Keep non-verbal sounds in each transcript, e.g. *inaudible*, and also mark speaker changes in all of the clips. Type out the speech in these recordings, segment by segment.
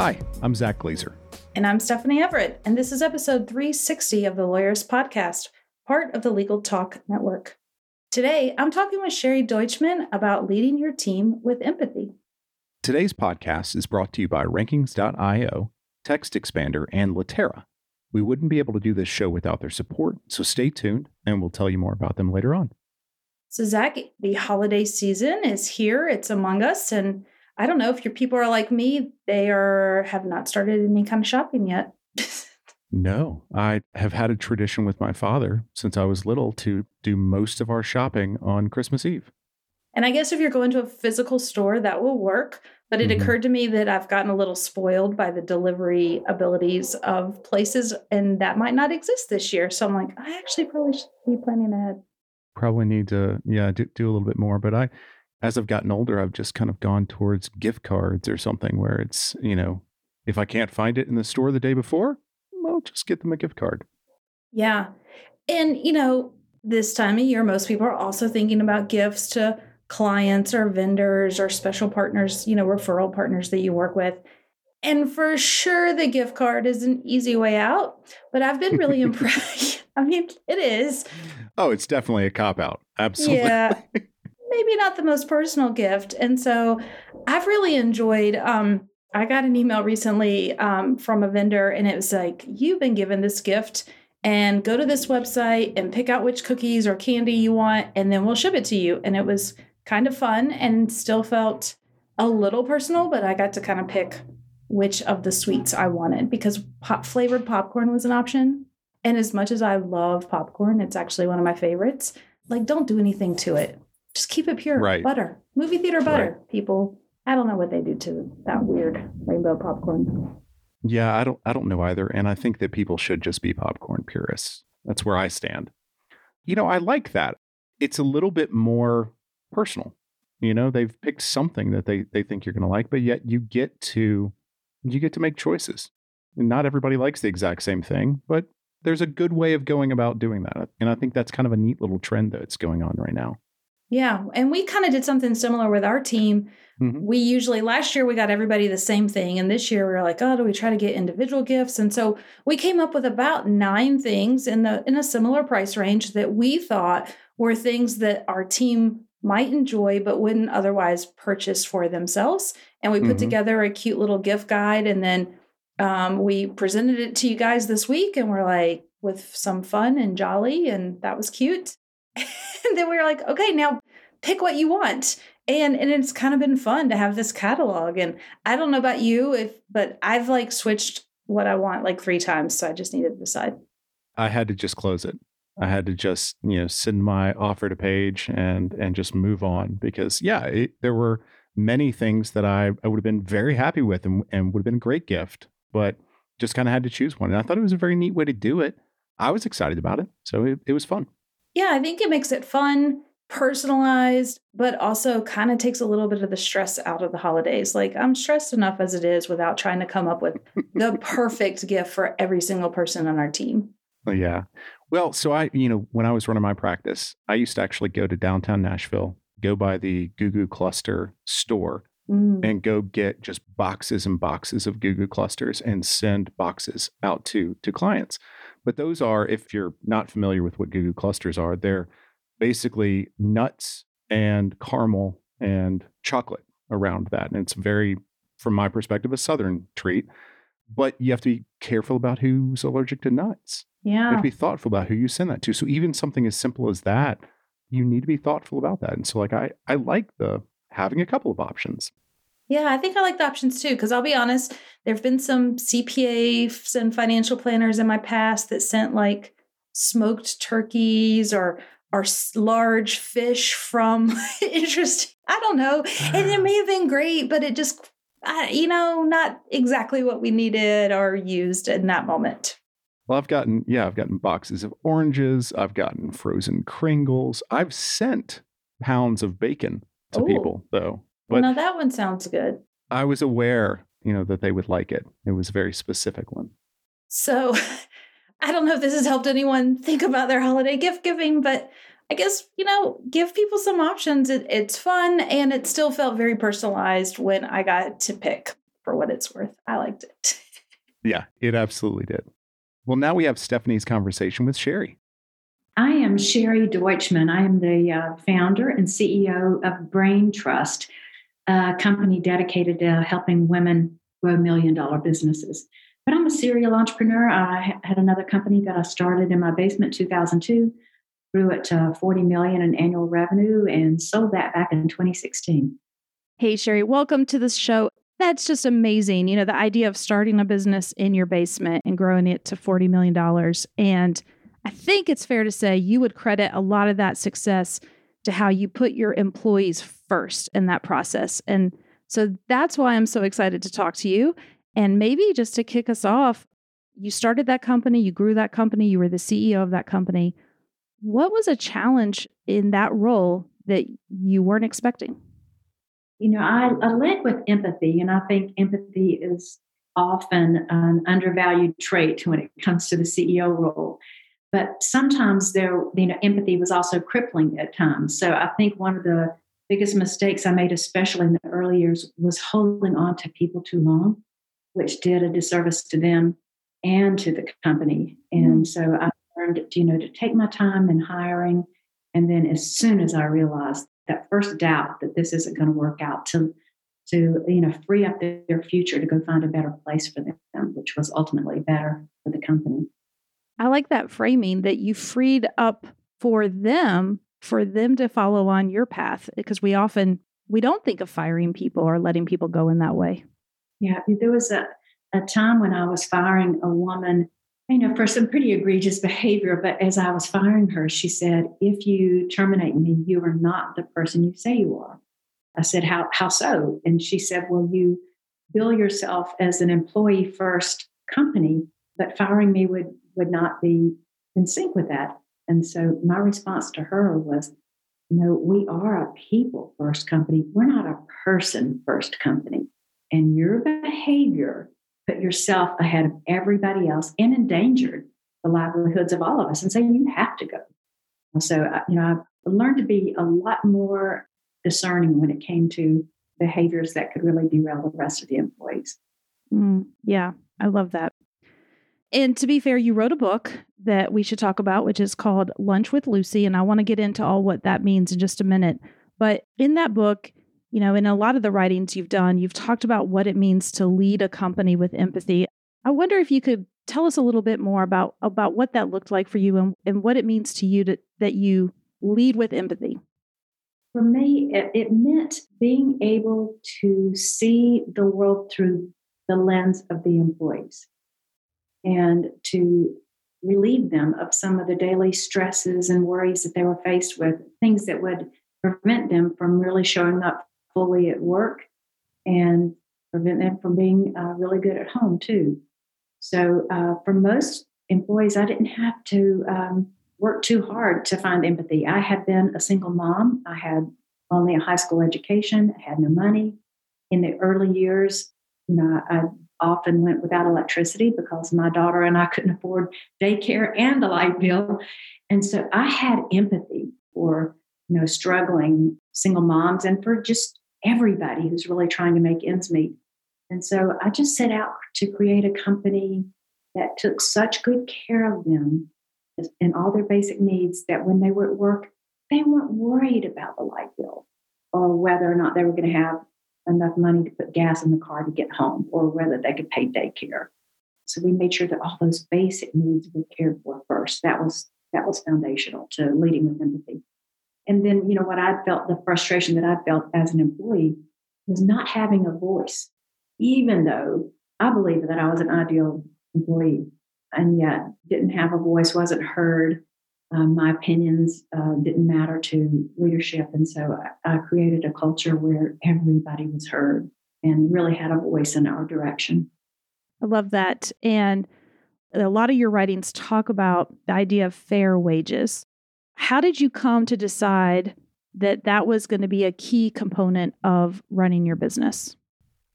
Speaker 1: Hi, I'm Zack Glaser.
Speaker 2: And I'm Stephanie Everett, and this is episode 360 of the Lawyerist Podcast, part of the Legal Talk Network. Today, I'm talking with Sherry Deutschmann about leading your team with empathy.
Speaker 1: Today's podcast is brought to you by Rankings.io, Text Expander, and Litera. We wouldn't be able to do this show without their support, so stay tuned and we'll tell you more about them later on.
Speaker 2: So, Zach, the holiday season is here, it's among us, and I don't know if your people are like me, they are have not started any kind of shopping yet. *laughs*
Speaker 1: no, I have had a tradition with my father since I was little to do most of our shopping on Christmas Eve.
Speaker 2: And I guess if you're going to a physical store, that will work. But it mm-hmm. occurred to me that I've gotten a little spoiled by the delivery abilities of places, and that might not exist this year. So I'm like, I actually probably should be planning ahead.
Speaker 1: Probably need to, yeah, do, do a little bit more. But I, as I've gotten older, I've just kind of gone towards gift cards or something where it's, you know, if I can't find it in the store the day before, I'll just get them a gift card.
Speaker 2: Yeah. And, you know, this time of year, most people are also thinking about gifts to clients or vendors or special partners, you know, referral partners that you work with. And for sure, the gift card is an easy way out, but I've been really *laughs* impressed. *laughs* I mean, it is.
Speaker 1: Oh, it's definitely a cop out. Absolutely.
Speaker 2: Yeah. *laughs* maybe not the most personal gift. And so I've really enjoyed um, I got an email recently um, from a vendor, and it was like, You've been given this gift, and go to this website and pick out which cookies or candy you want, and then we'll ship it to you. And it was kind of fun and still felt a little personal, but I got to kind of pick which of the sweets I wanted because pop flavored popcorn was an option. And as much as I love popcorn, it's actually one of my favorites. Like, don't do anything to it. Just keep it pure.
Speaker 1: Right.
Speaker 2: Butter. Movie theater butter. Right. People, I don't know what they do to that weird rainbow popcorn.
Speaker 1: Yeah, I don't I don't know either. And I think that people should just be popcorn purists. That's where I stand. You know, I like that. It's a little bit more personal. You know, they've picked something that they they think you're going to like, but yet you get to you get to make choices. And not everybody likes the exact same thing, but there's a good way of going about doing that. And I think that's kind of a neat little trend that's going on right now.
Speaker 2: Yeah. And we kind of did something similar with our team. Mm-hmm. We usually, last year, we got everybody the same thing. And this year, we were like, oh, do we try to get individual gifts? And so we came up with about nine things in the in a similar price range that we thought were things that our team might enjoy but wouldn't otherwise purchase for themselves. And we put mm-hmm. together a cute little gift guide and then um, we presented it to you guys this week and we're like with some fun and jolly and that was cute. *laughs* and then we were like, okay, now pick what you want. And and it's kind of been fun to have this catalog. And I don't know about you if but I've like switched what I want like three times. So I just needed to decide.
Speaker 1: I had to just close it. I had to just, you know, send my offer to page and and just move on because yeah, it, there were many things that I, I would have been very happy with and, and would have been a great gift, but just kind of had to choose one. And I thought it was a very neat way to do it. I was excited about it. So it, it was fun.
Speaker 2: Yeah, I think it makes it fun, personalized, but also kind of takes a little bit of the stress out of the holidays. Like I'm stressed enough as it is without trying to come up with the *laughs* perfect gift for every single person on our team.
Speaker 1: Oh, yeah. Well, so I, you know, when I was running my practice, I used to actually go to downtown Nashville, go by the Goo Goo Cluster store mm. and go get just boxes and boxes of Goo Goo clusters and send boxes out to to clients. But those are, if you're not familiar with what Goo Goo clusters are, they're basically nuts and caramel and chocolate around that. And it's very, from my perspective, a southern treat. But you have to be careful about who's allergic to nuts.
Speaker 2: Yeah.
Speaker 1: You have to be thoughtful about who you send that to. So even something as simple as that, you need to be thoughtful about that. And so like I I like the having a couple of options.
Speaker 2: Yeah, I think I like the options too. Because I'll be honest, there have been some CPAs and financial planners in my past that sent like smoked turkeys or
Speaker 3: are large fish from *laughs* interest. I don't know. And it ah. may have been great, but it just, I, you know, not exactly what we needed or used in that moment.
Speaker 1: Well, I've gotten, yeah, I've gotten boxes of oranges. I've gotten frozen Kringles. I've sent pounds of bacon to Ooh. people, though.
Speaker 3: But now that one sounds good.
Speaker 1: I was aware, you know, that they would like it. It was a very specific one.
Speaker 3: So *laughs* I don't know if this has helped anyone think about their holiday gift giving, but I guess, you know, give people some options. It, it's fun and it still felt very personalized when I got to pick for what it's worth. I liked it. *laughs*
Speaker 1: yeah, it absolutely did. Well, now we have Stephanie's conversation with Sherry.
Speaker 4: I am Sherry Deutschmann. I am the uh, founder and CEO of Brain Trust, a company dedicated to helping women grow million dollar businesses. But I'm a serial entrepreneur. I had another company that I started in my basement 2002, grew it to 40 million in annual revenue, and sold that back in 2016.
Speaker 2: Hey, Sherry, welcome to this show. That's just amazing. You know, the idea of starting a business in your basement and growing it to $40 million. And I think it's fair to say you would credit a lot of that success to how you put your employees first in that process. And so that's why I'm so excited to talk to you. And maybe just to kick us off, you started that company, you grew that company, you were the CEO of that company. What was a challenge in that role that you weren't expecting?
Speaker 4: You know, I, I led with empathy, and I think empathy is often an undervalued trait when it comes to the CEO role. But sometimes there, you know, empathy was also crippling at times. So I think one of the biggest mistakes I made, especially in the early years, was holding on to people too long which did a disservice to them and to the company. And mm-hmm. so I learned, you know, to take my time in hiring. And then as soon as I realized that first doubt that this isn't going to work out, to to you know free up their future to go find a better place for them, which was ultimately better for the company.
Speaker 2: I like that framing that you freed up for them for them to follow on your path eh, because we often we don't think of firing people or letting people go in that way.
Speaker 4: Yeah, there was a, a time when I was firing a woman, you know, for some pretty egregious *laughs* behavior. But as I was firing her, she said, If you terminate me, you are not the person you say you are. I said, How, how so? And she said, Well, you bill yourself as an employee first company, but firing me would, would not be in sync with that. And so my response to her was, no, we are a people first company. We're not a person first company and your behavior put yourself ahead of everybody else and endangered the livelihoods of all of us and so you have to go so uh, you know i've learned to be a lot more discerning when it came to behaviors that could really derail the rest of the employees
Speaker 2: mm, yeah i love that and to be fair, you wrote a book that we should talk about, which is called Lunch with Lucy. And I want to get into all what that means in just a minute. But in that book, you know, in a lot of the writings you've done, you've talked about what it means to lead a company with empathy. I wonder if you could tell us a little bit more about about what that looked like for you and, and what it means to you to, that you lead with empathy.
Speaker 4: For me, it, it meant being able to see the world through the lens of the employees and to relieve them of some of the daily stresses and worries that they were faced with, things that would prevent them from really showing up fully at work and prevent them from being uh, really good at home too. So uh, for most employees, I didn't have to um, work too hard to find empathy. I had been a single mom. I had only a high school education. I had no money. In the early years, you know, I often went without electricity because my daughter and I couldn't afford daycare and the light bill. And so I had empathy for, you know, struggling single moms and for just everybody who's really trying to make ends meet. And so I just set out to create a company that took such good care of them and all their basic needs that when they were at work, they weren't worried about the light bill or whether or not they were going to have enough money to put gas in the car to get home or whether they could pay daycare. So we made sure that all those basic needs were cared for first. That was that was foundational to leading with empathy. And then, you know, what I felt, the frustration that I felt as an employee was not having a voice, even though I believed that I was an ideal employee and yet didn't have a voice, wasn't heard. Um, my opinions uh, didn't matter to leadership. And so I, I, created a culture where everybody was heard and really had a voice in our direction.
Speaker 2: I love that. And a lot of your writings talk about the idea of fair wages. How did you come to decide that that was going to be a key component of running your business?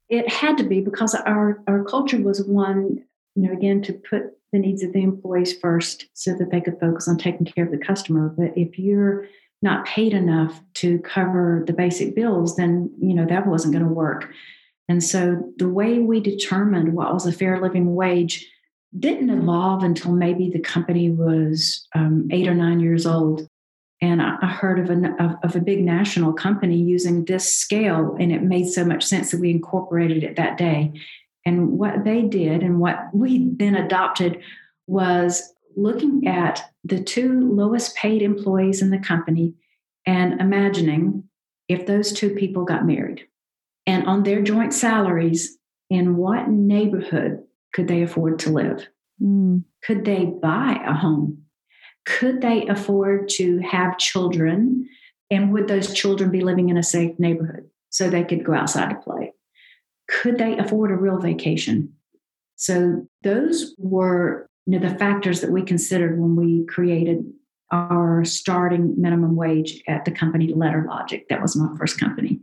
Speaker 4: It had to be because our, our culture was one, you know, again, to put the needs of the employees first so that they could focus on taking care of the customer. But if you're not paid enough to cover the basic bills, then, you know, that wasn't going to work. And so the way we determined what was a fair living wage didn't evolve until maybe the company was um, eight or nine years old. And I, heard of, of, of, a big national company using this scale, and it made so much sense that we incorporated it that day. And what they did and what we then adopted was looking at the two lowest paid employees in the company and imagining if those two people got married and on their joint salaries, in what neighborhood could they afford to live? Mm. Could they buy a home? Could they afford to have children? And would those children be living in a safe neighborhood so they could go outside to play? Could they afford a real vacation? So those were you know, the factors that we considered when we created our starting minimum wage at the company Letter Logic. That was my first company.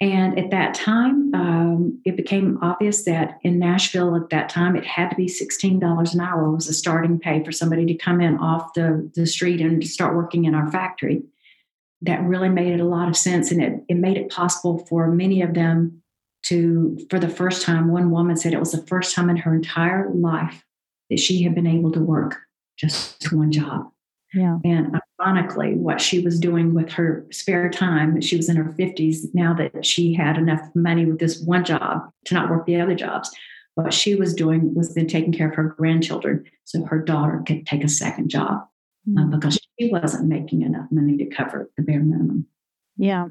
Speaker 4: And at that time, um, it became obvious that in Nashville at that time, it had to be $16 an hour was the starting pay for somebody to come in off the, the street and start working in our factory. That really made it a lot of sense. And it, it made it possible for many of them to, for the first time, one woman said it was the first time in her entire life that she had been able to work just one job.
Speaker 2: Yeah.
Speaker 4: And ironically, what she was doing with her spare time, she was in her 50s now that she had enough money with this one job to not work the other jobs. What she was doing was then taking care of her grandchildren so her daughter could take a second job mm-hmm. uh, because she wasn't making enough money to cover the bare minimum.
Speaker 2: Yeah.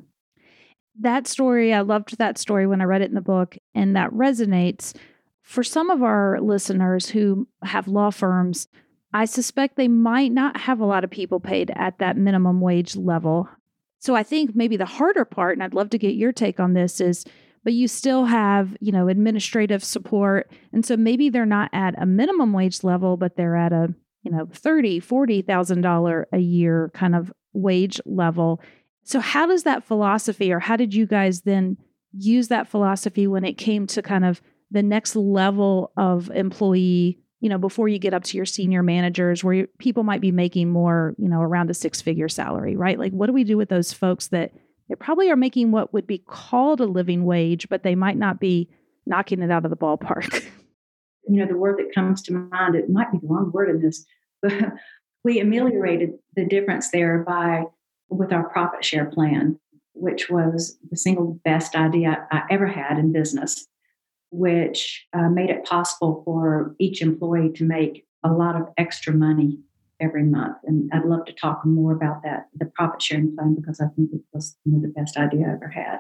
Speaker 2: That story, I loved that story when I read it in the book, and that resonates for some of our listeners who have law firms I suspect they might not have a lot of people paid at that minimum wage level. So I think maybe the harder part, and I'd love to get your take on this, is but you still have, you know, administrative support. And so maybe they're not at a minimum wage level, but they're at a, you know, thirty, forty thousand dollar a year kind of wage level. So how does that philosophy or how did you guys then use that philosophy when it came to kind of the next level of employee you know, before you get up to your senior managers where people might be making more, you know, around a six figure salary, right? Like, what do we do with those folks that they probably are making what would be called a living wage, but they might not be knocking it out of the ballpark? *laughs*
Speaker 4: You know, the word that comes to mind, it might be the wrong word in this, *laughs* but we ameliorated the difference there by with our profit share plan, which was the single best idea I ever had in business which uh, made it possible for each employee to make a lot of extra money every month. And I'd love to talk more about that, the profit sharing plan, because I think it was you know, the best idea I ever had.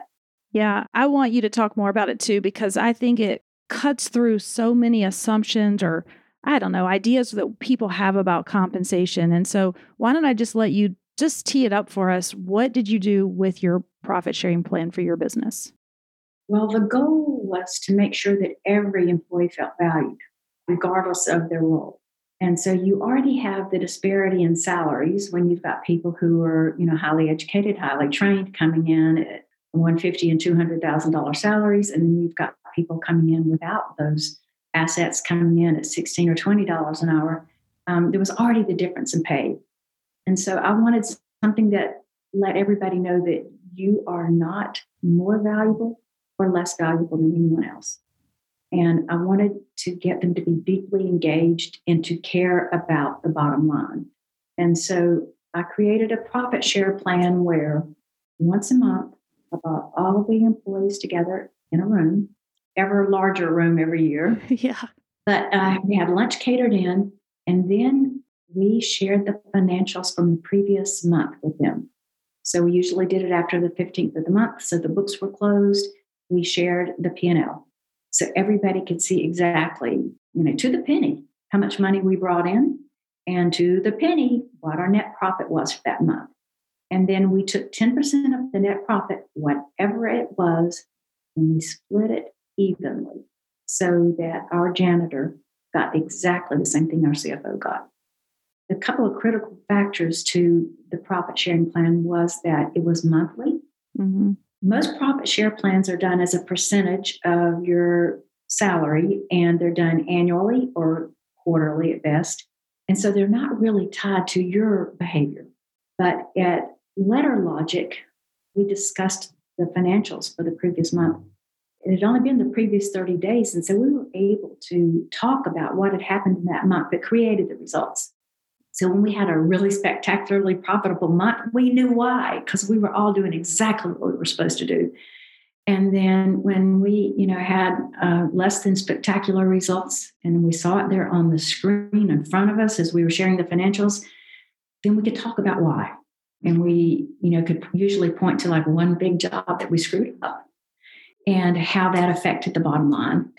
Speaker 2: Yeah, I want you to talk more about it too, because I think it cuts through so many assumptions or I don't know, ideas that people have about compensation. And so, why don't I just let you just tee it up for us? What did you do with your profit sharing plan for your business?
Speaker 4: Well, the goal was to make sure that every employee felt valued, regardless of their role. And so you already have the disparity in salaries when you've got people who are, you know, highly educated, highly trained, coming in at 150 and 200,000 dollar salaries, and then you've got people coming in without those assets coming in at 16 or 20 dollars an hour. Um, there was already the difference in pay, and so I wanted something that let everybody know that you are not more valuable or less valuable than anyone else. And I wanted to get them to be deeply engaged and to care about the bottom line. And so I created a profit share plan where once a month, I brought all the employees together in a room, ever larger room every year. *laughs*
Speaker 2: yeah.
Speaker 4: But uh, we had lunch catered in, and then we shared the financials from the previous month with them. So we usually did it after the 15th of the month. So the books were closed we shared the P&L. So everybody could see exactly, you know, to the penny, how much money we brought in and to the penny, what our net profit was for that month. And then we took 10% of the net profit, whatever it was, and we split it evenly so that our janitor got exactly the same thing our CFO got. A couple of critical factors to the profit sharing plan was that it was monthly. Mm-hmm. Most profit share plans are done as a percentage of your salary, and they're done annually or quarterly at best. And so they're not really tied to your behavior. But at Letter Logic, we discussed the financials for the previous month. It had only been the previous 30 days. And so we were able to talk about what had happened in that month that created the results. So when we had a really spectacularly profitable month, we knew why, because we were all doing exactly what we were supposed to do. And then when we, you know, had uh, less than spectacular results, and we saw it there on the screen in front of us as we were sharing the financials, then we could talk about why. And we, you know, could usually point to like one big job that we screwed up and how that affected the bottom line.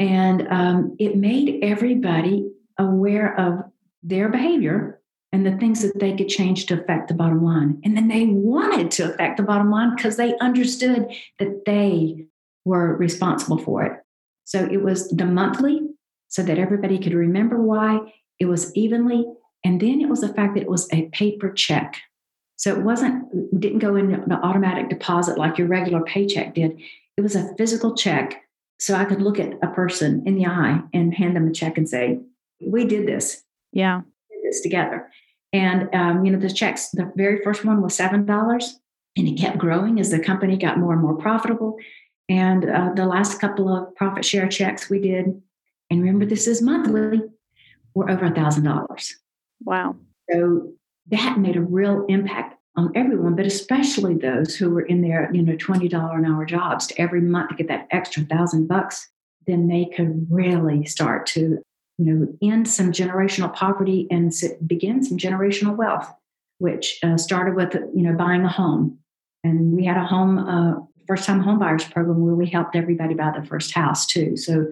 Speaker 4: And um, it made everybody aware of their behavior and the things that they could change to affect the bottom line. And then they wanted to affect the bottom line because they understood that they were responsible for it. So it was the monthly so that everybody could remember why it was evenly. And then it was the fact that it was a paper check. So it wasn't, didn't go in an automatic deposit like your regular paycheck did. It was a physical check. So I could look at a person in the eye and hand them a check and say, We did this.
Speaker 2: Yeah.
Speaker 4: This together. And, um, you know, the checks, the very first one was $7 and it kept growing as the company got more and more profitable. And uh, the last couple of profit share checks we did, and remember this is monthly, were over a $1,000.
Speaker 2: Wow.
Speaker 4: So that made a real impact on everyone, but especially those who were in their, you know, $20 an hour jobs to every month to get that extra thousand bucks, then they could really start to, you know, end some generational poverty and begin some generational wealth, which uh, started with, you know, buying a home. And we had a home, uh, first time home buyers program where we helped everybody buy the first house too. So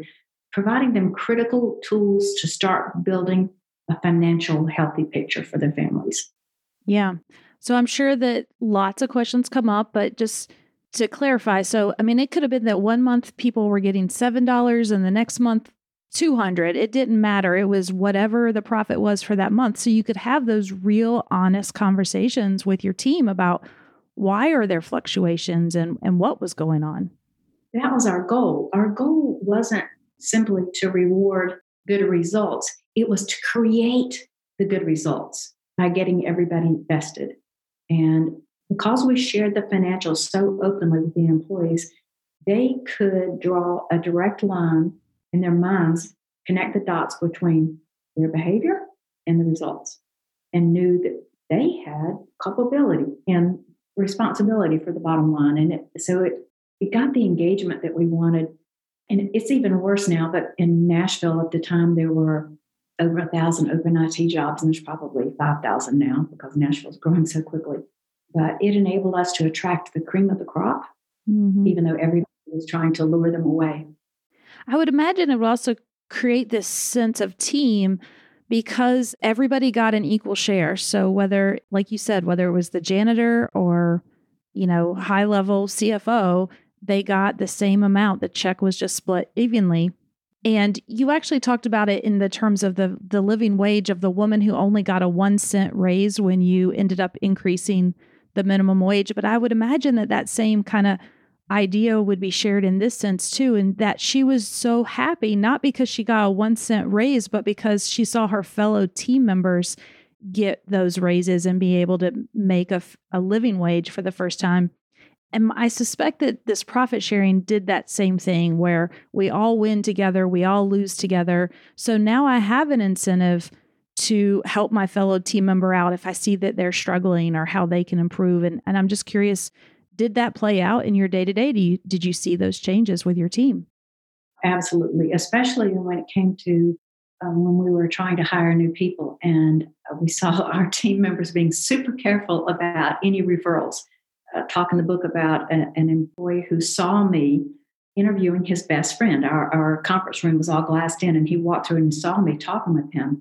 Speaker 4: providing them critical tools to start building a financial healthy picture for their families.
Speaker 2: Yeah. So I'm sure that lots of questions come up, but just to clarify, so I mean, it could have been that one month people were getting $7 and the next month 200. It didn't matter. It was whatever the profit was for that month. So you could have those real honest conversations with your team about why are there fluctuations and, and what was going on.
Speaker 4: That was our goal. Our goal wasn't simply to reward good results, it was to create the good results by getting everybody vested. And because we shared the financials so openly with the employees, they could draw a direct line in their minds, connect the dots between their behavior and the results, and knew that they had culpability and responsibility for the bottom line. And it, so it, it got the engagement that we wanted. And it's even worse now, but in Nashville at the time, there were over a thousand open IT jobs, and there's probably 5,000 now because Nashville's growing so quickly. But it enabled us to attract the cream of the crop, mm-hmm. even though everybody was trying to lure them away.
Speaker 2: I would imagine it would also create this sense of team because everybody got an equal share. So whether, like you said, whether it was the janitor or, you know, high level CFO, they got the same amount. The check was just split evenly. And you actually talked about it in the terms of the the living wage of the woman who only got a 1 cent raise when you ended up increasing the minimum wage, but I would imagine that that same kind of idea would be shared in this sense too and that she was so happy not because she got a 1 cent raise but because she saw her fellow team members get those raises and be able to make a, a living wage for the first time and I suspect that this profit sharing did that same thing where we all win together, we all lose together. So now I have an incentive to help my fellow team member out if I see that they're struggling or how they can improve. And, and I'm just curious, did that play out in your day to day? Did you see those changes with your team?
Speaker 4: Absolutely, especially when it came to um, when we were trying to hire new people. And uh, we saw *laughs* our team members being super careful about any referrals uh, talk in the book about a, an employee who saw me interviewing his best friend. Our, our conference room was all glassed in, and he walked through and he saw me talking with him.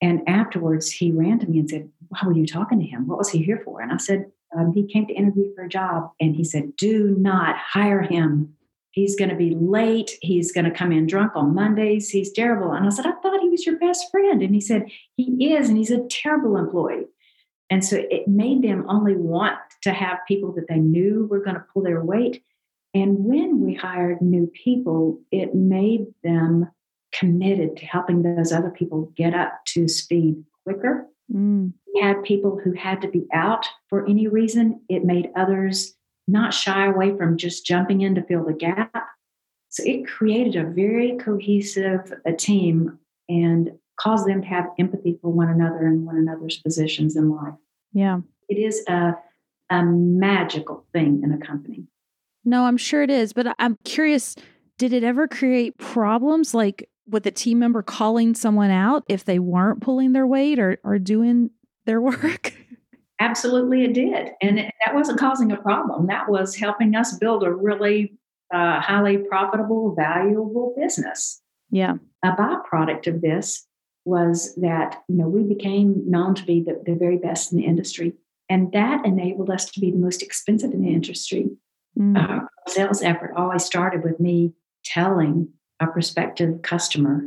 Speaker 4: And afterwards, he ran to me and said, Why were you talking to him? What was he here for? And I said, um, He came to interview for a job. And he said, Do not hire him. He's going to be late. He's going to come in drunk on Mondays. He's terrible. And I said, I thought he was your best friend. And he said, He is. And he's a terrible employee. And so it made them only want to have people that they knew were going to pull their weight. And when we hired new people, it made them committed to helping those other people get up to speed quicker. Mm. We had people who had to be out for any reason. It made others not shy away from just jumping in to fill the gap. So it created a very cohesive a team and caused them to have empathy for one another and one another's positions in life.
Speaker 2: Yeah.
Speaker 4: It is a, a magical thing in a company.
Speaker 2: No, I'm sure it is. But I'm curious did it ever create problems like with a team member calling someone out if they weren't pulling their weight or, or doing their *laughs* work?
Speaker 4: Absolutely, it did. And it, that wasn't causing a problem. That was helping us build a really uh, highly profitable, valuable business.
Speaker 2: Yeah.
Speaker 4: A byproduct of this was that you know we became known to be the, the very best in the industry, and that enabled us to be the most expensive in the industry. Mm. Uh, sales effort always started with me telling a prospective customer,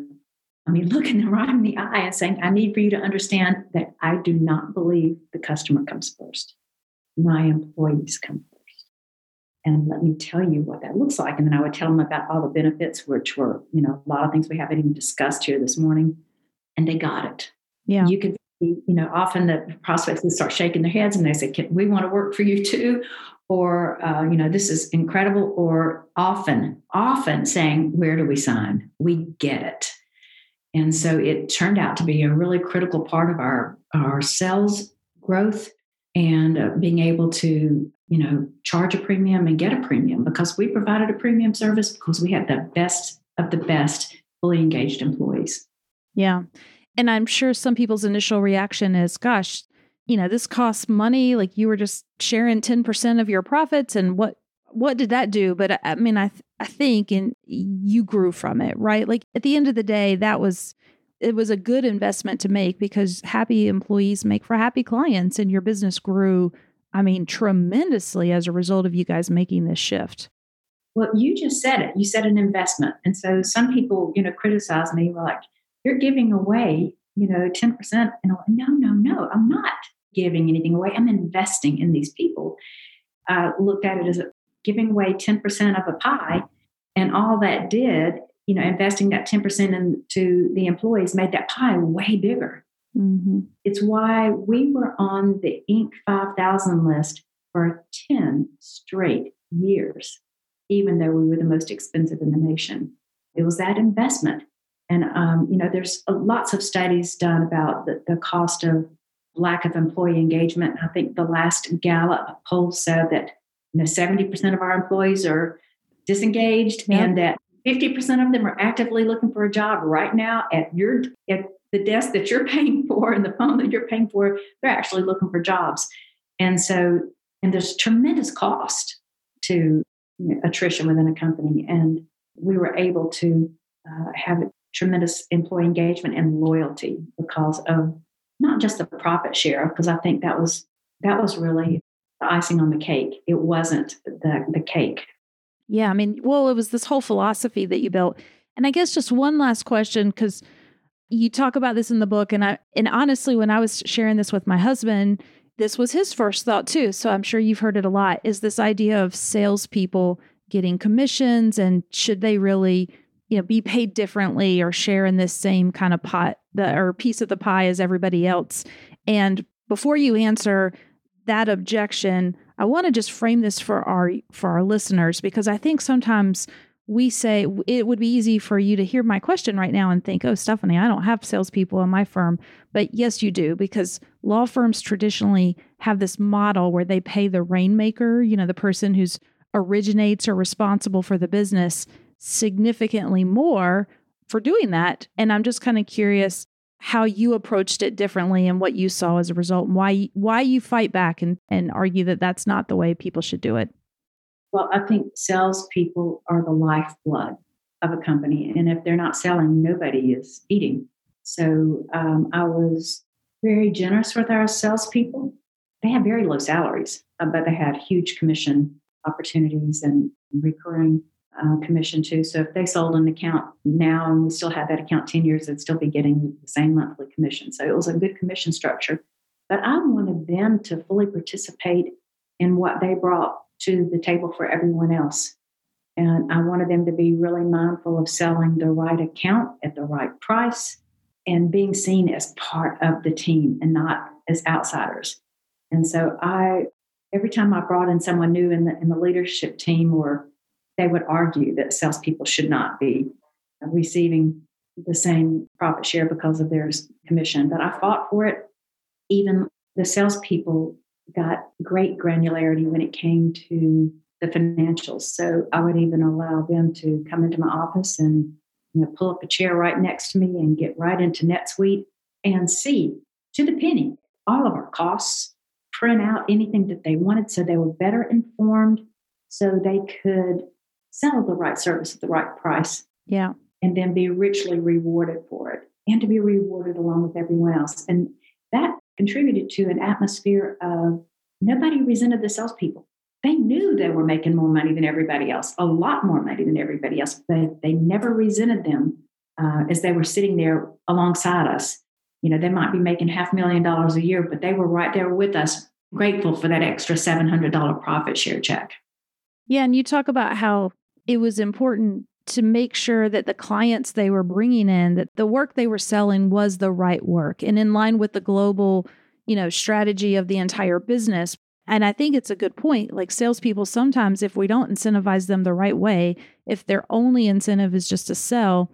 Speaker 4: I mean, *laughs* looking them right in the eye and saying, I need for you to understand that I do not believe the customer comes first. My employees come first. And let me tell you what that looks like. And then I would tell them about all the benefits, which were, you know, a lot of things we haven't even discussed here this morning. And they got it.
Speaker 2: Yeah.
Speaker 4: You could you know, often the prospects would start shaking their heads and they say, we want to work for you too or uh, you know this is incredible or often often saying where do we sign? We get it. And so it turned out to be a really critical part of our our sales growth and uh, being able to you know charge a premium and get a premium because we provided a premium service because we had the best of the best fully engaged employees.
Speaker 2: Yeah. And i'm sure some people's initial reaction is gosh you know, this costs money. Like you were just sharing 10% of your profits and what, what did that do? But I, I mean, I, th- I think, and you grew from it, right? Like at the end of the day, that was, it was a good investment to make because happy employees make for happy clients and your business grew, I mean, tremendously as a result of you guys making this shift.
Speaker 4: Well, you just said it. You said an investment. And so some people, you know, criticize me, like, you're giving away, you know, 10%. And I'm like, no, no, no, I'm not giving anything away. I'm investing in these people. I looked at it as giving away 10% of a pie. And all that did, you know, investing that 10% into the employees made that pie way bigger. Mm-hmm. It's why we were on the Inc. 5000 list for 10 straight years, even though we were the most expensive in the nation. It was that investment. And, um, you know, there's lots of studies done about the, the cost of lack of employee engagement. I think the last Gallup poll said that you know 70% of our employees are disengaged yep. and that 50% of them are actively looking for a job right now at your at the desk that you're *laughs* paying for and the phone that you're paying for they're actually looking for jobs and so and there's tremendous cost to you know, attrition within a company and we were able to uh, have tremendous employee engagement and loyalty because of not just the profit share, because I think that was that was really the icing on the cake. It wasn't the the cake.
Speaker 2: Yeah, I mean, well, it was this whole philosophy that you built. And I guess just one last question, because you talk about this in the book, and I and honestly, when I was sharing this with my husband, this was his first thought too. So I'm sure you've heard it a lot. Is this idea of salespeople getting commissions, and should they really you know be paid differently or share in this same kind of pot the or piece of the pie as everybody else and before you answer that objection i want to just frame this for our for our listeners because i think sometimes we say it would be easy for you to hear my question right now and think, oh, Stephanie, I don't have salespeople in my firm. But yes, you do, because law firms traditionally have this model where they pay the rainmaker, you know, the person who's originates or responsible for the business significantly more for doing that. And I'm just kind of curious how you approached it differently and what you saw as a result and why why you fight back and, and argue that that's not the way people should do it.
Speaker 4: Well, I think salespeople are the lifeblood of a company. And if they're not selling, nobody is eating. So um, I was very generous with our salespeople. They had very low salaries, uh, but they had huge commission opportunities and recurring uh, commission too. So if they sold an account now and we still had that account 10 years, they'd still be getting the same monthly commission. So it was a good commission structure. But I wanted them to fully participate in what they brought to the table for everyone else. And I wanted them to be really mindful of selling the right account at the right price and being seen as part of the team and not as outsiders. And so I, every time I brought in someone new in the, in the leadership team, or they would argue that salespeople should not be receiving the same profit share because of their commission. But I fought for it. Even the salespeople got great granularity when it came to the financials. So I would even allow them to come into my office and you know, pull up a chair right next to me and get right into NetSuite and see to the penny all of our costs, print out anything that they wanted so they were better informed so they could sell the right service at the right price.
Speaker 2: Yeah.
Speaker 4: And then be richly rewarded for it and to be rewarded along with everyone else. And that contributed to an atmosphere of nobody resented the salespeople. They knew they were making more money than everybody else, a lot more money than everybody else, but they never resented them uh, as they were sitting there alongside us. You know, they might be making half a million dollars a year, but they were right there with us, grateful for that extra $700 profit share check.
Speaker 2: Yeah. And you talk about how it was important to make sure that the clients they were bringing in that the work they were selling was the right work and in line with the global you know strategy of the entire business and I think it's a good point. Like salespeople, sometimes if we don't incentivize them the right way, if their only incentive is just to sell,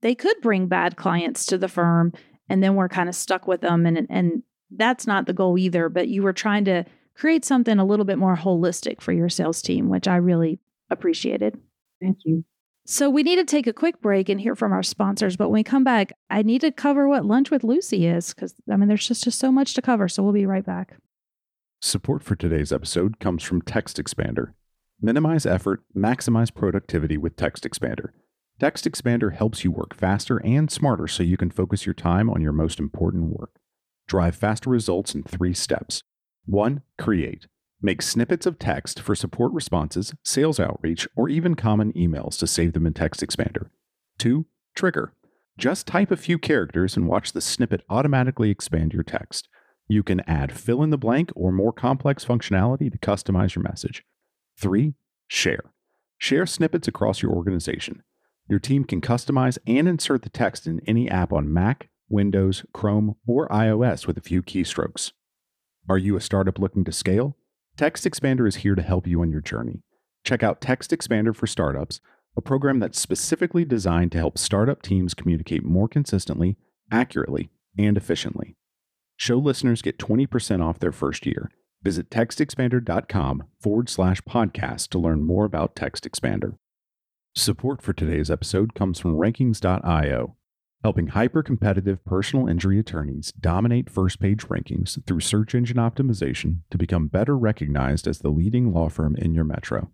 Speaker 2: they could bring bad clients to the firm and then we're kind of stuck with them. And, and that's not the goal either. But you were trying to create something a little bit more holistic for your sales team, which I really appreciated.
Speaker 4: Thank you.
Speaker 2: So we need to take a quick break and hear from our sponsors. But when we come back, I need to cover what Lunch with Lucy is because, I mean, there's just, just so much to cover. So we'll be right back.
Speaker 1: Support for today's episode comes from Text Expander. Minimize effort, maximize productivity with Text Expander. Text Expander helps you work faster and smarter so you can focus your time on your most important work. Drive faster results in three steps. 1. Create. Make snippets of text for support responses, sales outreach, or even common emails to save them in Text Expander. 2. Trigger. Just type a few characters and watch the snippet automatically expand your text. You can add fill in the blank or more complex functionality to customize your message. Three, share. Share snippets across your organization. Your team can customize and insert the text in any app on Mac, Windows, Chrome, or iOS with a few keystrokes. Are you a startup looking to scale? Text Expander is here to help you on your journey. Check out Text Expander for Startups, a program that's specifically designed to help startup teams communicate more consistently, accurately, and efficiently. Show listeners get 20% off their first year. Visit textexpander.com forward slash podcast to learn more about Text Expander. Support for today's episode comes from Rankings.io, helping hyper competitive personal injury attorneys dominate first page rankings through search engine optimization to become better recognized as the leading law firm in your metro.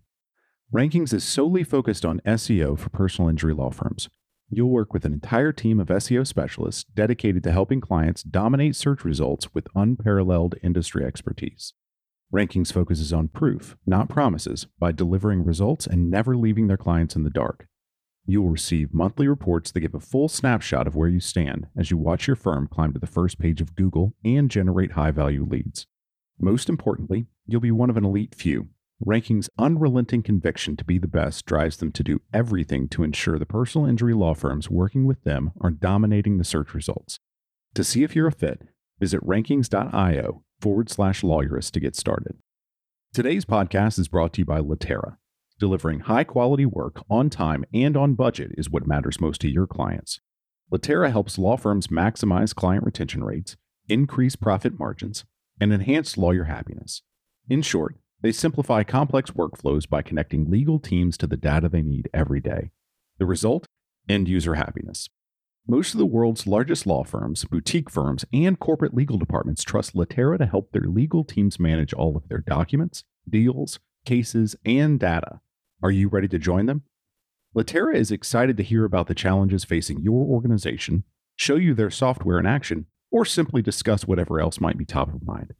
Speaker 1: Rankings is solely focused on SEO for personal injury law firms. You'll work with an entire team of SEO specialists dedicated to helping clients dominate search results with unparalleled industry expertise. Rankings focuses on proof, not promises, by delivering results and never leaving their clients in the dark. You will receive monthly reports that give a full snapshot of where you stand as you watch your firm climb to the first page of Google and generate high value leads. Most importantly, you'll be one of an elite few Ranking's unrelenting conviction to be the best drives them to do everything to ensure the personal injury law firms working with them are dominating the search results. To see if you're a fit, visit rankings.io forward slash lawyerist to get started. Today's podcast is brought to you by Litera. Delivering high quality work on time and on budget is what matters most to your clients. Litera helps law firms maximize client retention rates, increase profit margins, and enhance lawyer happiness. In short, they simplify complex workflows by connecting legal teams to the data they need every day. The result? End user happiness. Most of the world's largest law firms, boutique firms, and corporate legal departments trust Litera to help their legal teams manage all of their documents, deals, cases, and data. Are you ready to join them? Litera is excited to hear about the challenges facing your organization, show you their software in action, or simply discuss whatever else might be top of mind.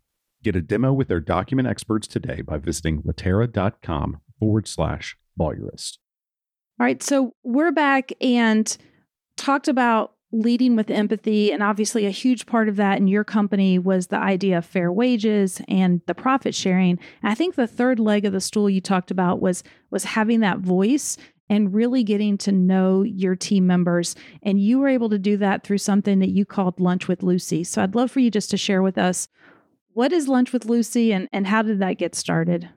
Speaker 1: Get a demo with their document experts today by visiting litera.com forward slash lawyerist.
Speaker 2: All right, so we're back and talked about leading with empathy. And obviously, a huge part of that in your company was the idea of fair wages and the profit sharing. And I think the third leg of the stool you talked about was was having that voice and really getting to know your team members. And you were able to do that through something that you called Lunch with Lucy. So I'd love for you just to share with us what is Lunch with Lucy and, and how did that get started?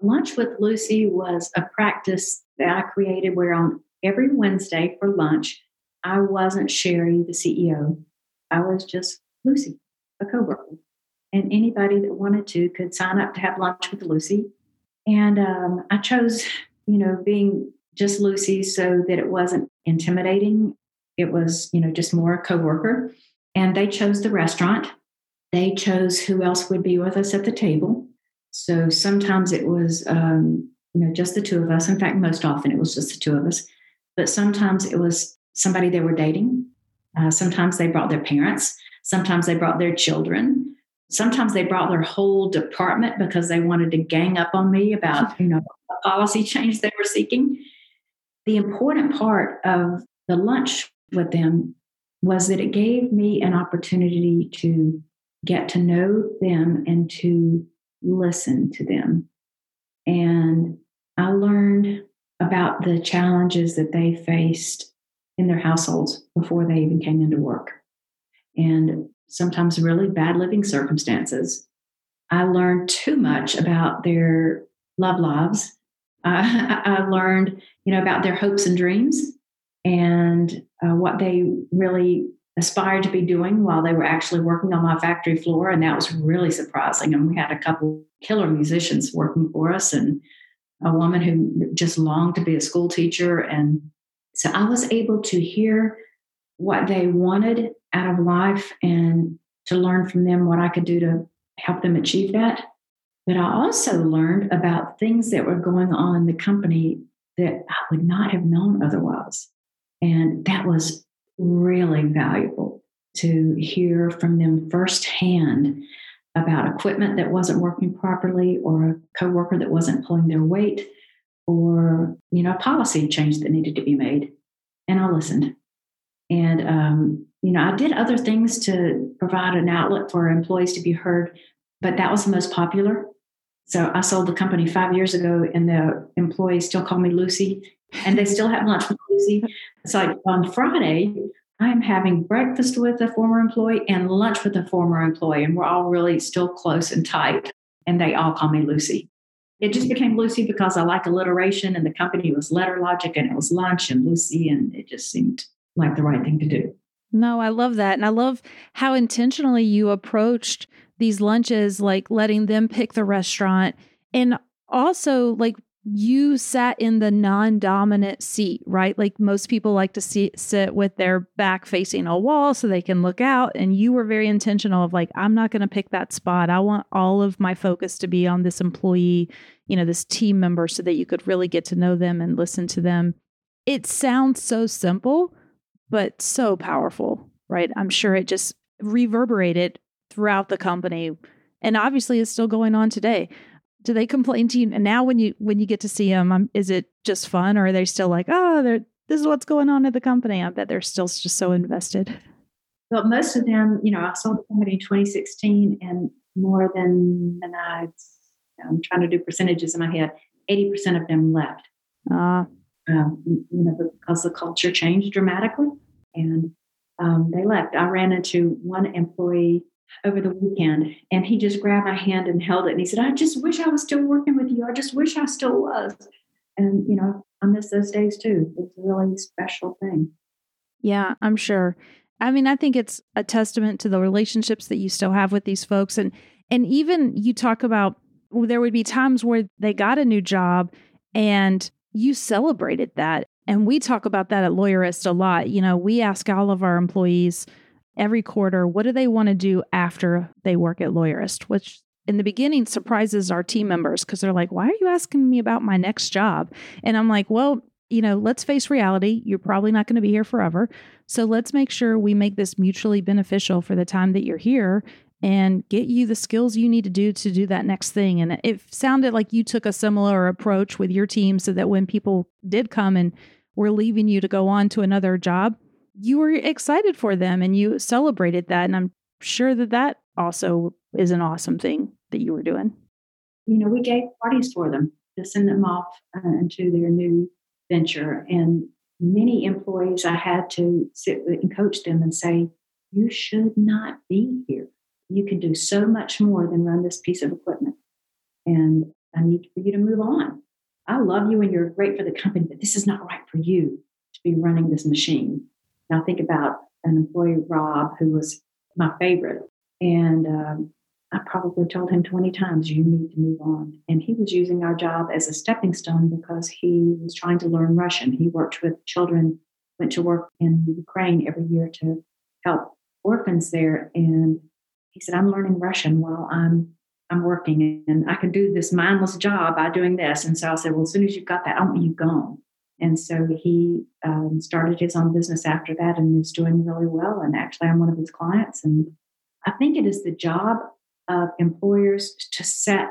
Speaker 4: Lunch with Lucy was a practice that I created where on every Wednesday for lunch, I wasn't Sherry, the CEO. I was just Lucy, a coworker. And anybody that wanted to could sign up to have lunch with Lucy. And um, I chose, you know, being just Lucy so that it wasn't intimidating. It was, you know, just more a coworker. And they chose the restaurant. They chose who else would be with us at the table. So sometimes it was, um, you know, just the two of us. In fact, most often it was just the two of us. But sometimes it was somebody they were dating. Uh, sometimes they brought their parents. Sometimes they brought their children. Sometimes they brought their whole department because they wanted to gang up on me about, you know, a policy change they were seeking. The important part of the lunch with them was that it gave me an opportunity to get to know them and to listen to them. And I learned about the challenges that they faced in their households before they even came into work. And sometimes really bad living circumstances. I learned too much about their love lives. Uh, *laughs* I learned, you know, about their hopes and dreams and uh, what they really aspired to be doing while they were actually working on my factory floor. And that was really surprising. And we had a couple killer musicians working for us and a woman who just longed to be a school teacher. And so I was able to hear what they wanted out of life and to learn from them what I could do to help them achieve that. But I also learned about things that were going on in the company that I would not have known otherwise. And that was really valuable to hear from them firsthand about equipment that wasn't working properly or a coworker that wasn't pulling their weight or you know a policy change that needed to be made. And i listened. And um, you know i did other things to provide an outlet for employees to be heard but that was the most popular. So i sold the company five years ago and the employees still call me lucy and they still have lunch with lucy. So like on friday i'm having breakfast with a former employee and lunch with a former employee and we're all really still close and tight and they all call me lucy it just became Lucy because I like alliteration and the company was LetterLogic and it was lunch and Lucy and it just seemed like the right thing to do.
Speaker 2: No, I love that. And I love how intentionally you approached these lunches, like letting them pick the restaurant and also like you sat in the non-dominant seat, right? Like most people like to see, sit with their back facing a wall so they can look out and you were very intentional of like I'm not going to pick that spot. I want all of my focus to be on this employee, you know, this team member so that you could really get to know them and listen to them. It sounds so simple, but so powerful, right? I'm sure it just reverberated throughout the company and obviously is still going on today do they complain to you? And now when you when you get to see them um, is it just fun or are they still like oh they're this is what's going on at the company. I bet they're still just so invested.
Speaker 4: Well most of them you know i sold the company in 2016 and more than than i i'm trying to do percentages in my head 80% of them left. Uh, um, you know because the culture changed dramatically and um, they left. I ran into one employee over the weekend and he just grabbed my hand and held it and he said i just wish i was still working with you. I just wish i still was. And you know i miss those days too. It's a really special thing.
Speaker 2: Yeah i'm sure. I mean i think it's a testament to the relationships that you still have with these folks and and even you talk about there would be times where they got a new job and you celebrated that and we talk about that at lawyerist a lot. You know we ask all of our employees every quarter what do they want to do after they work at Lawyerist, which in the beginning surprises our team members because they're like, why are you asking me about my next job? And I'm like, well, you know, let's face reality. You're probably not going to be here forever. So let's make sure we make this mutually beneficial for the time that you're here and get you the skills you need to do to do that next thing. And it sounded like you took a similar approach with your team so that when people did come and were leaving you to go on to another job, you were excited for them and you celebrated that. And I'm sure that that also is an awesome thing that you were doing.
Speaker 4: You know, we gave parties for them to send them off uh, into their new venture. And many employees, I had to sit and coach them and say, you should not be here. You can do so much more than run this piece of equipment. And I need for you to move on. I love you and you're great for the company, but this is not right for you to be running this machine. Now, think about an employee, Rob, who was my favorite. And um, I probably told him 20 times, you need to move on. And he was using our job as a stepping stone because he was trying to learn Russian. He worked with children, went to work in Ukraine every year to help orphans there. And he said, I'm learning Russian while I'm I'm working and I can do this mindless job by doing this. And so I said, Well, as soon as you've got that, I want you gone. And so he um, started his own business after that and is doing really well. And actually, I'm one of his clients. And I think it is the job of employers to set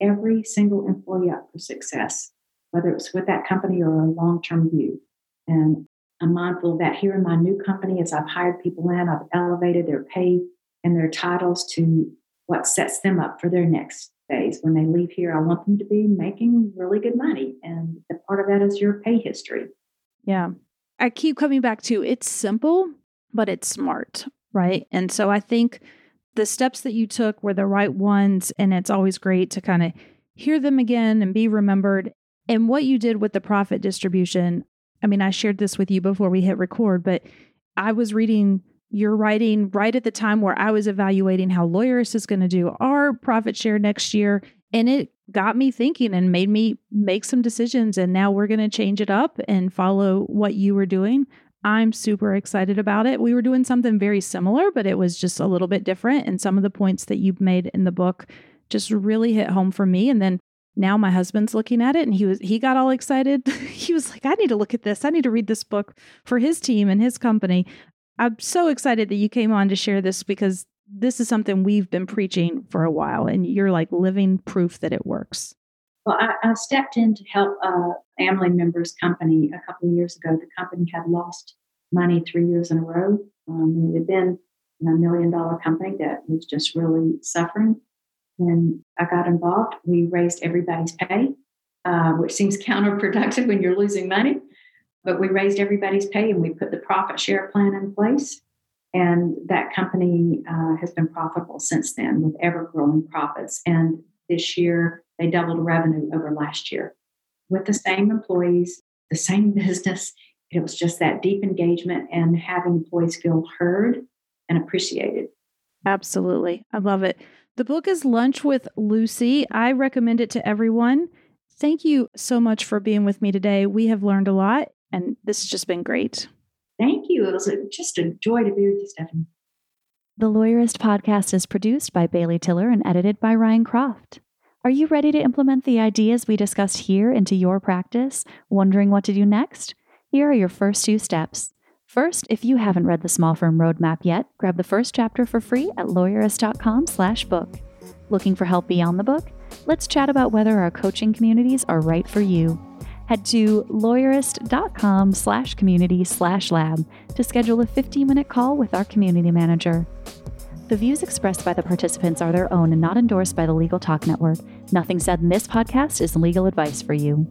Speaker 4: every single employee up for success, whether it's with that company or a long term view. And I'm mindful of that here in my new company as I've hired people in, I've elevated their pay and their titles to what sets them up for their next phase. When they leave here, I want them to be making really good money. And the part of that is your pay history.
Speaker 2: Yeah. I keep coming back to it's simple, but it's smart, right? And so I think the steps that you took were the right ones. And it's always great to kind of hear them again and be remembered. And what you did with the profit distribution, I mean, I shared this with you before we hit record, but I was reading your writing right at the time where I was evaluating how Lawyerist is going to do our profit share next year. And it got me thinking and made me make some decisions. And now we're going to change it up and follow what you were doing. I'm super excited about it. We were doing something very similar, but it was just a little bit different. And some of the points that you made in the book just really hit home for me. And then now my husband's looking at it and he was he got all excited. *laughs* he was like, I need to look at this. I need to read this book for his team and his company. I'm so excited that you came on to share this because this is something we've been preaching for a while and you're like living proof that it works.
Speaker 4: Well, I, I stepped in to help a family member's company a couple of years ago. The company had lost money three years in a row. Um, it had been a million dollar company that was just really suffering. When I got involved, we raised everybody's pay, uh, which seems counterproductive when you're losing money. But we raised everybody's pay and we put the profit share plan in place. And that company uh, has been profitable since then with ever growing profits. And this year, they doubled revenue over last year with the same employees, the same *laughs* business. It was just that deep engagement and having employees feel heard and appreciated.
Speaker 2: Absolutely. I love it. The book is Lunch with Lucy. I recommend it to everyone. Thank you so much for being with me today. We have learned a lot, and this has just been great.
Speaker 4: Thank you. It was a, just a joy to be with you, Stephanie.
Speaker 2: The Lawyerist podcast is produced by Bailey Tiller and edited by Ryan Croft. Are you ready to implement the ideas we discussed here into your practice? Wondering what to do next? Here are your first two steps. First, if you haven't read the Small Firm Roadmap yet, grab the first chapter for free at lawyerist.com slash book. Looking for help beyond the book? Let's chat about whether our coaching communities are right for you. Head to lawyerist.com slash community slash lab to schedule a 15 minute call with our community manager. The views expressed by the participants are their own and not endorsed by the Legal Talk Network. Nothing said in this podcast is legal advice for you.